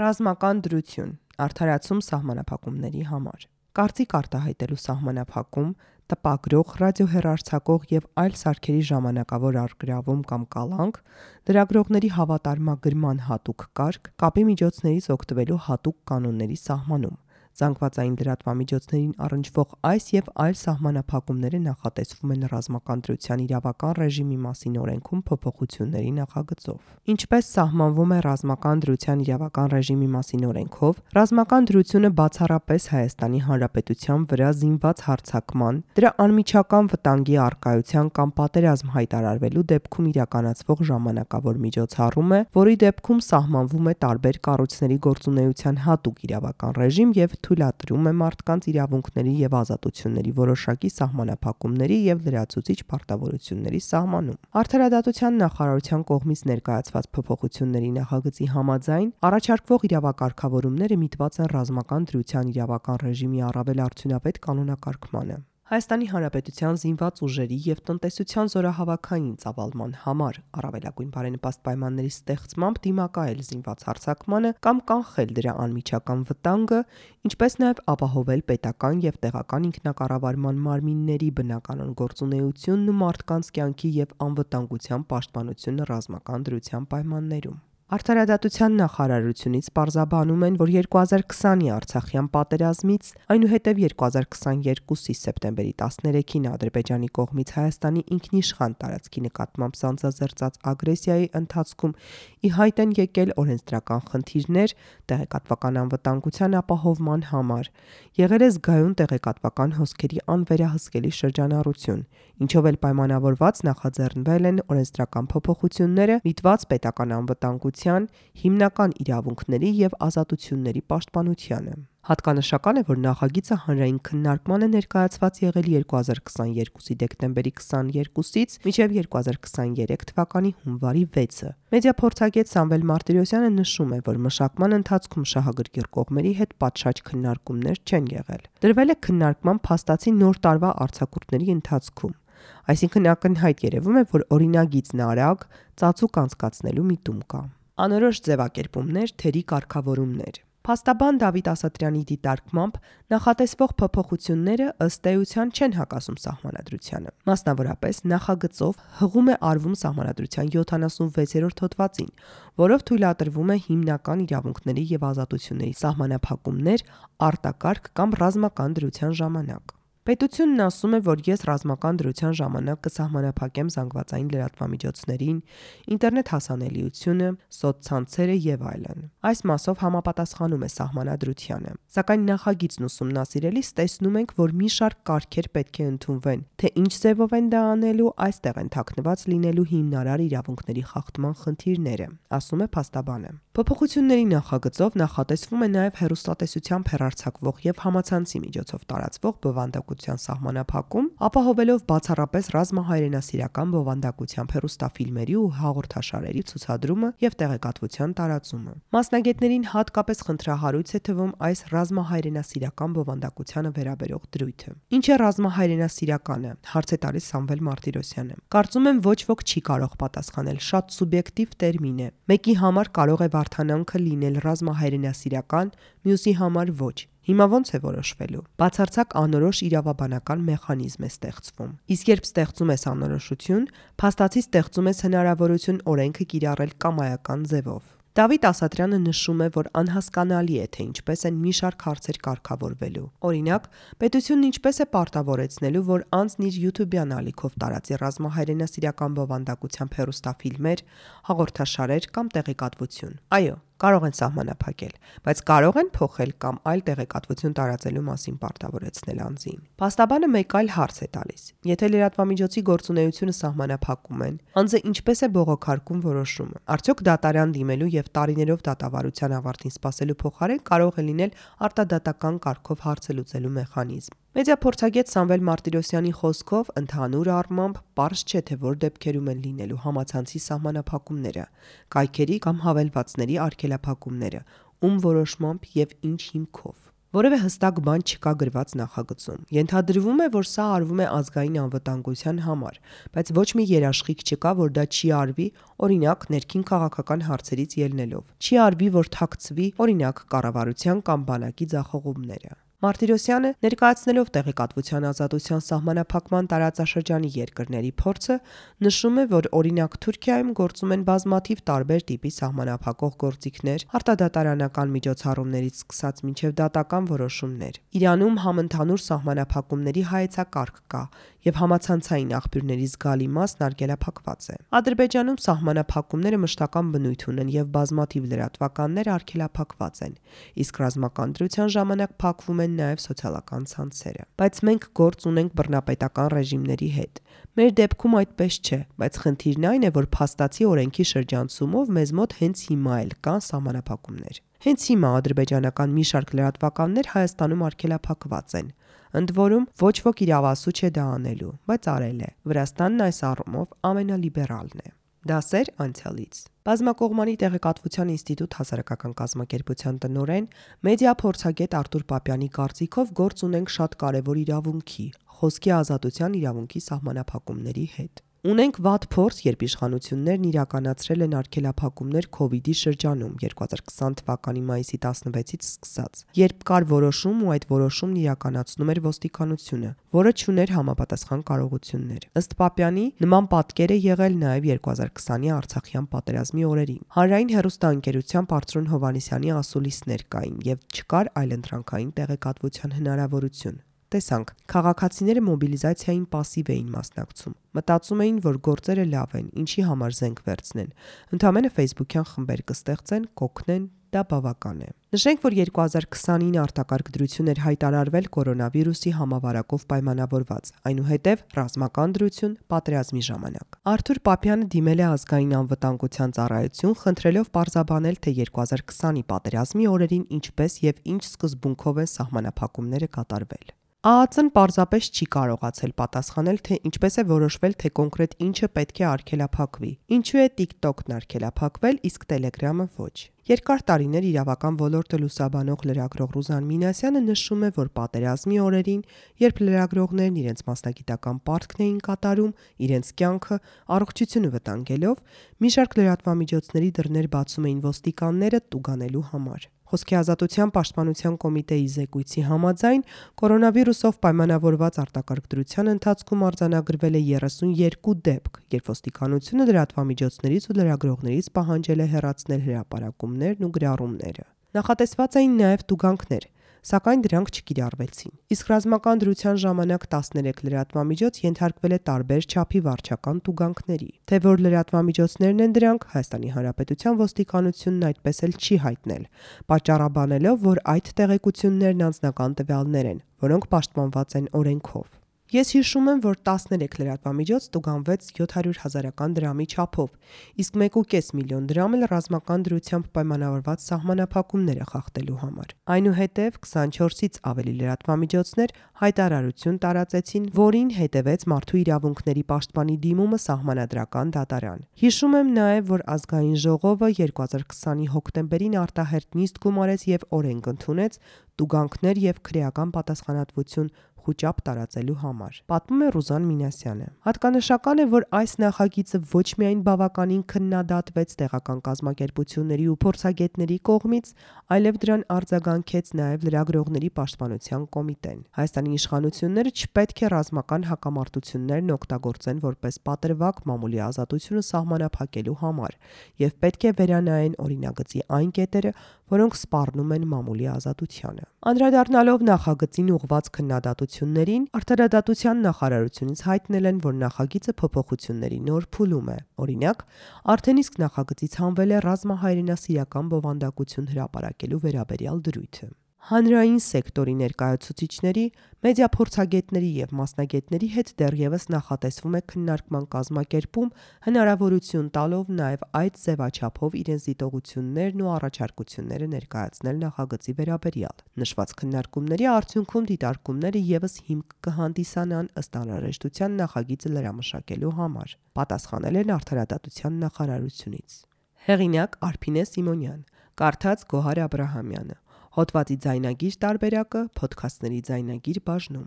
Ռազմական դրություն արդարացում սահմանափակումների համար։ Կարծիք արտահայտելու սահմանափակում, տպագրող, ռադիոհեռարձակող եւ այլ սարքերի ժամանակավոր արգրավում կամ կալանք, լրագրողների հավատարմագրման հատուկ կարգ, կապի միջոցներից օգտվելու հատուկ կանոնների սահմանում, զանգվածային լրատվամիջոցներին առնչվող այս եւ այլ սահմանափակումները նախատեսվում են ռազմական դրության իրավական ռեժիմի մասին օրենքում փոփոխությունների նախագծով։ Ինչպես սահմանվում է ռազմական դրության իրավական ռեժիմի մասին օրենքով, ռազմական դրությունը բացառապես Հայաստանի Հանրապետության վրա զինված հարձակման, դրա անմիջական վտանգի արկայության կամ պատերազմ հայտարարվելու դեպքում իրականացվող ժամանակավոր միջոցառում է, որի դեպքում սահմանվում է տարբեր կառույցների գործունեության հատուկ իրավական ռեժիմ եւ թույլատրում է մարդկանց իրավունքների եւ ազատությունների որոշակի սահմանափակումների եւ լրացուցիչ պարտավորությունների սահմանում։ Արդարադատության նախարարության կողմից ներկայացված փոփոխությունների նախագծի համաձայն առաջարկվող իրավակարգավորումները միտված են ռազմական դրության իրավական ռեժիմի առավել արդյունավետ կանոնակարգմանը։ Հայաստանի Հանրապետության զինված ուժերի եւ տնտեսության զորահավաքային ծավալման համար առավելագույն բարենպաստ պայմանների ստեղծմամբ դիմակայել զինված հարձակմանը կամ կանխել դրա անմիջական վտանգը, ինչպես նաեւ ապահովել պետական եւ տեղական ինքնակառավարման մարմինների բնականon գործունեությունն ու մարդկանց կյանքի եւ անվտանգության պաշտպանությունը ռազմական դրության պայմաններում։ Արդարադատության նախարարությունից պարզաբանում են, որ 2020-ի Արցախյան պատերազմից, այնուհետև 2022-ի սեպտեմբերի 13-ին Ադրբեջանի կողմից Հայաստանի ինքնիշխան տարածքի նկատմամբ սանձազերծած ագրեսիայի ընթացքում ի հայտ են եկել օրենսդրական խնդիրներ տեղեկատվական անվտանգության ապահովման համար։ Եղել է զգայուն տեղեկատվական հոսքերի անվերահսկելի շրջանառություն, ինչով էլ պայմանավորված նախաձեռնվել են օրենսդրական փոփոխությունները միտված պետական անվտանգության, հիմնական իրավունքների եւ ազատությունների պաշտպանությանը։ Հատկանշական է, որ նախագիծը հանրային քննարկման է ներկայացված եղել 2022-ի դեկտեմբերի 22-ից մինչև 2023 թվականի հունվարի 6-ը։ Մեդիափորձագետ Սամվել Մարտիրոսյանը նշում է, որ մշակման ընթացքում շահագրգիռ կողմերի հետ պատշաճ քննարկումներ չեն եղել։ Դրվել է քննարկման փաստացի նոր տարվա արձակուրդների ընթացքում։ Այսինքն ակնհայտ երևում է, որ օրինագիծն արագ, ծածուկ անցկացնելու միտում կա։ Անորոշ ձևակերպումներ, թերի կարգավորումներ Փաստաբան Դավիթ Ասատրյանի դիտարկմամբ նախատեսվող փոփոխությունները ըստ էության չեն հակասում սահմանադրությանը։ Մասնավորապես նախագծով հղում է արվում սահմանադրության 76-րդ հոդվածին, որով թույլատրվում է հիմնական իրավունքների եւ ազատությունների սահմանափակումներ արտակարգ կամ ռազմական դրության ժամանակ։ Պետությունն ասում է, որ ես ռազմական դրության ժամանակ կսահմանափակեմ զանգվածային լրատվամիջոցներին, ինտերնետ հասանելիությունը, սոցցանցերը եւ այլն։ Այս մասով համապատասխանում է սահմանադրությանը։ Սակայն նախագիծն ուսումնասիրելիս տեսնում ենք, որ մի շարք կարգեր պետք է ընդունվեն, թե ինչ ձևով են դա անելու, այստեղ են թաքնված լինելու հիմնարար իրավունքների խախտման խնդիրները, ասում է փաստաբանը։ Փոփոխությունների նախագծով նախատեսվում է նաև հերոստատեսությամբ հերարցակվող եւ համացանցի միջոցով տարածվող բովանդակության սահմանափակում, ապահովելով բացառապես ռազմահայրենասիրական բովանդակությամբ հերոստաֆիլմերի ու հաղորդաշարերի ցուցադրումը եւ տեղեկատվության տարածումը։ Մասնագետներին հատկապես խնդրահարույց է թվում այս ռազմահայրենասիրական բովանդակությանը վերաբերող դրույթը։ Ինչ է ռազմահայրենասիրականը, հարց է տալիս Սամվել Մարտիրոսյանը։ Կարծում եմ ոչ ոք չի կարող պատասխանել, շատ սուբյեկտիվ տերմին է։ Մեկի համար կարող է վարթանանքը լինել ռազմահայրենասիրական, մյուսի համար ոչ։ Հիմա ո՞նց է որոշվելու։ Բացարձակ անորոշ իրավաբանական մեխանիզմ է ստեղծվում։ Իսկ երբ ստեղծում ես անորոշություն, փաստացի ստեղծում ես հնարավորություն օրենքը կիրառել կամայական ձևով։ Դավիթ Ասատրյանը նշում է, որ անհասկանալի է, թե ինչպես են մի շարք հարցեր կարգավորվելու։ Օրինակ, պետությունն ինչպես է պարտավորեցնելու, որ անձն իր YouTube-յան ալիքով տարածի ռազմահայրենասիրական բովանդակությամբ հերոստաֆիլմեր, հաղորդաշարեր կամ տեղեկատվություն։ Այո, կարող են սահմանափակել, բայց կարող են փոխել կամ այլ տեղեկատվություն տարածելու մասին պարտավորեցնել անձին։ Պաստաբանը մեկ այլ հարց է տալիս. եթե լրատվամիջոցի գործունեությունը սահմանափակում են, անձը ինչպես է բողոքարկում որոշումը։ Արդյոք դատարան դիմելու եւ տարիներով դատավարության ավարտին սпасելու փոխարեն կարող է լինել արտադատական կարգով հարցը լուծելու մեխանիզմ։ Մեդիափորձագետ Սամվել Մարտիրոսյանի խոսքով ընդհանուր առմամբ པարզ չէ թե որ դեպքերում են լինելու համացանցի սահմանափակումները, կայքերի կամ հավելվածների արգելափակումները, ում որոշմամբ եւ ինչ հիմքով։ Որևէ հստակ բան չկա գրված նախագծում։ Ենթադրվում է, որ սա արվում է ազգային անվտանգության համար, բայց ոչ մի երաշխիք չկա, որ դա չի արվի, օրինակ, ներքին քաղաքական հարցերից ելնելով։ Չի արվի, որ թաքցվի, օրինակ, կառավարության կամ բանակի ձախողումները։ Մարտիրոսյանը ներկայացնելով տեղեկատվության ազատության սահմանափակման տարածաշրջանի երկրների փորձը նշում է, որ օրինակ Թուրքիայում գործում են բազմաթիվ տարբեր տիպի սահմանափակող գործիքներ, արտադատարանական միջոցառումներից սկսած մինչև դատական որոշումներ։ Իրանում համընդհանուր սահմանափակումների հայեցակարգ կա, եւ համացանցային աղբյուրների զգալի մասն արգելափակված է։ Ադրբեջանում սահմանափակումները մշտական բնույթ ունեն եւ բազմաթիվ լրատվականներ արգելափակված են, իսկ ռազմական դրության ժամանակ փակվում են նաեւ սոցիալական ցանցերը։ Բայց մենք գործ ունենք բռնապետական ռեժիմների հետ։ Մեր դեպքում այդպես չէ, բայց խնդիրն այն է, որ փաստացի օրենքի շրջանցումով մեզ մոտ հենց հիմա էլ կան սահմանափակումներ։ Հենց հիմա ադրբեջանական մի շարք լրատվականներ Հայաստանում արգելափակված են։ Ընդ որում ոչ ոք իրավասու չէ դա անելու, բայց արել է։ Վրաստանն այս առումով ամենալիբերալն է։ Դասեր անցյալից։ Բազմակողմանի տեղեկատվության ինստիտուտ հասարակական կազմակերպության տնօրեն մեդիա փորձագետ Արտուր Պապյանի կարծիքով գործ ունենք շատ կարևոր իրավունքի՝ խոսքի ազատության իրավունքի սահմանափակումների հետ։ Ունենք վատ փորձ, երբ իշխանություններն իրականացրել են արգելափակումներ իդի շրջանում 2020 թվականի մայիսի 16-ից սկսած, երբ կար որոշում ու այդ որոշումն իրականացնում էր ոստիկանությունը, որը չուներ համապատասխան կարողություններ։ Ըստ Պապյանի, նման պատկեր է եղել նաև 2020-ի Արցախյան պատերազմի օրերին։ Հանրային հերոստանգերության Պարծրուն Հովանիսյանի ասուլիսներ կային եւ չկար այլընտրանքային տեղեկատվության հնարավորություն։ Տեսանք, քաղաքացիները մոբիլիզացիային пассив էին մասնակցում։ Մտածում էին, որ գործերը լավ են, ինչի համար զենք վերցնեն։ Ընդամենը Facebook-յան խմբեր կստեղծեն, կօգնեն, դա բավական է։ Նշենք, որ 2029 արտակարգ դրություն էր հայտարարվել կորոնավիրուսի համավարակով պայմանավորված, այնուհետև ռազմական դրություն պատերազմի ժամանակ։ Արթուր Պապյանը դիմել է ազգային անվտանգության ծառայություն, խնդրելով պարզաբանել, թե 2020-ի պատերազմի օրերին ինչպես եւ ինչ սկզբունքով են սահմանափակումները կատարվել։ ԱԱՑ-ն պարզապես չի կարողացել պատասխանել, թե ինչպես է որոշվել, թե կոնկրետ ինչը պետք է արգելափակվի։ Ինչու է TikTok-ն արգելափակվել, իսկ Telegram-ը ոչ։ Երկար տարիներ իրավական ոլորտը լուսաբանող լրագրող Ռուզան Մինասյանը նշում է, որ պատերազմի օրերին, երբ լրագրողներն իրենց մասնագիտական պարտքն էին կատարում, իրենց կյանքը առողջությունը վտանգելով, մի շարք լրատվամիջոցների դռներ բացում էին ոստիկանները տուգանելու համար։ Խոսքի ազատության պաշտպանության կոմիտեի զեկույցի համաձայն կորոնավիրուսով պայմանավորված արտակարգ դրության ընթացքում արձանագրվել է 32 դեպք, երբ ոստիկանությունը լրատվամիջոցներից ու լրագրողներից պահանջել է հեռացնել հրապարակումներն ու գրառումները։ Նախատեսված էին նաև տուգանքներ, սակայն դրանք չկիրառվեցին։ Իսկ ռազմական դրության ժամանակ 13 լրատվամիջոց ենթարկվել է տարբեր չափի վարչական տուգանքների։ Թե որ լրատվամիջոցներն են դրանք, Հայաստանի Հանրապետության ոստիկանությունն այդպես էլ չի հայտնել, պատճառաբանելով, որ այդ տեղեկություններն անձնական տվյալներ են, որոնք պաշտպանված են օրենքով։ Ես հիշում եմ, որ 13 լրատվամիջոց տուգանվեց 700 հազարական դրամի չափով, իսկ 1.5 միլիոն դրամ էլ ռազմական դրությամբ պայմանավորված սահմանափակումները խախտելու համար։ Այնուհետև 24-ից ավելի լրատվամիջոցներ հայտարարություն տարածեցին, որին հետևեց մարդու իրավունքների պաշտպանի դիմումը սահմանադրական դատարան։ Հիշում եմ նաև, որ ազգային ժողովը 2020-ի հոկտեմբերին արտահերտ նիստ գումարեց եւ օրենք ընդունեց տուգանքներ եւ քրեական պատասխանատվություն խոճապ տարածելու համար։ Պատմում է Ռուզան Մինասյանը։ Հատկանշական է, որ այս նախագիծը ոչ միայն բավականին քննադատվեց տեղական կազմակերպությունների ու փորձագետների կողմից, այլև դրան արձագանքեց նաև լրագրողների պաշտպանության կոմիտեն։ Հայաստանի իշխանությունները չպետք է ռազմական հակամարտություններն օգտագործեն որպես պատրվակ մամուլի ազատությունը սահմանափակելու համար եւ պետք է վերանայեն օրինագծի այն կետերը, որոնք սպառնում են մամուլի ազատությանը։ Անդրադառնալով նախագծին ուղված քննադատություններին, արտարադատության նախարարությունից հայտնել են, որ նախագիծը փոփոխությունների նոր փուլում է։ Օրինակ, արդեն իսկ նախագծից հանվել է ռազմահայրենասիրական բովանդակություն հրապարակելու վերաբերյալ դրույթը հանրային սեկտորի ներկայացուցիչների, մեդիա փորձագետների եւ մասնագետների հետ դեռևս նախատեսվում է քննարկման կազմակերպում հնարավորություն տալով նաեւ այդ ձևաչափով իրենց դիտողություններն ու առաջարկությունները ներկայացնել նախագծի վերաբերյալ։ Նշված քննարկումների արդյունքում դիտարկումները եւս հիմք կհանդիսանան ըստ անհրաժեշտության նախագիծը լրամշակելու համար։ Պատասխանել են արդարադատության նախարարությունից։ Հեղինակ Արփինե Սիմոնյան, կարդաց Գոհար Աբ รา համյանը Հոդվացի ձայնագիր տարբերակը ոդքասթների ձայնագիր բաժնում։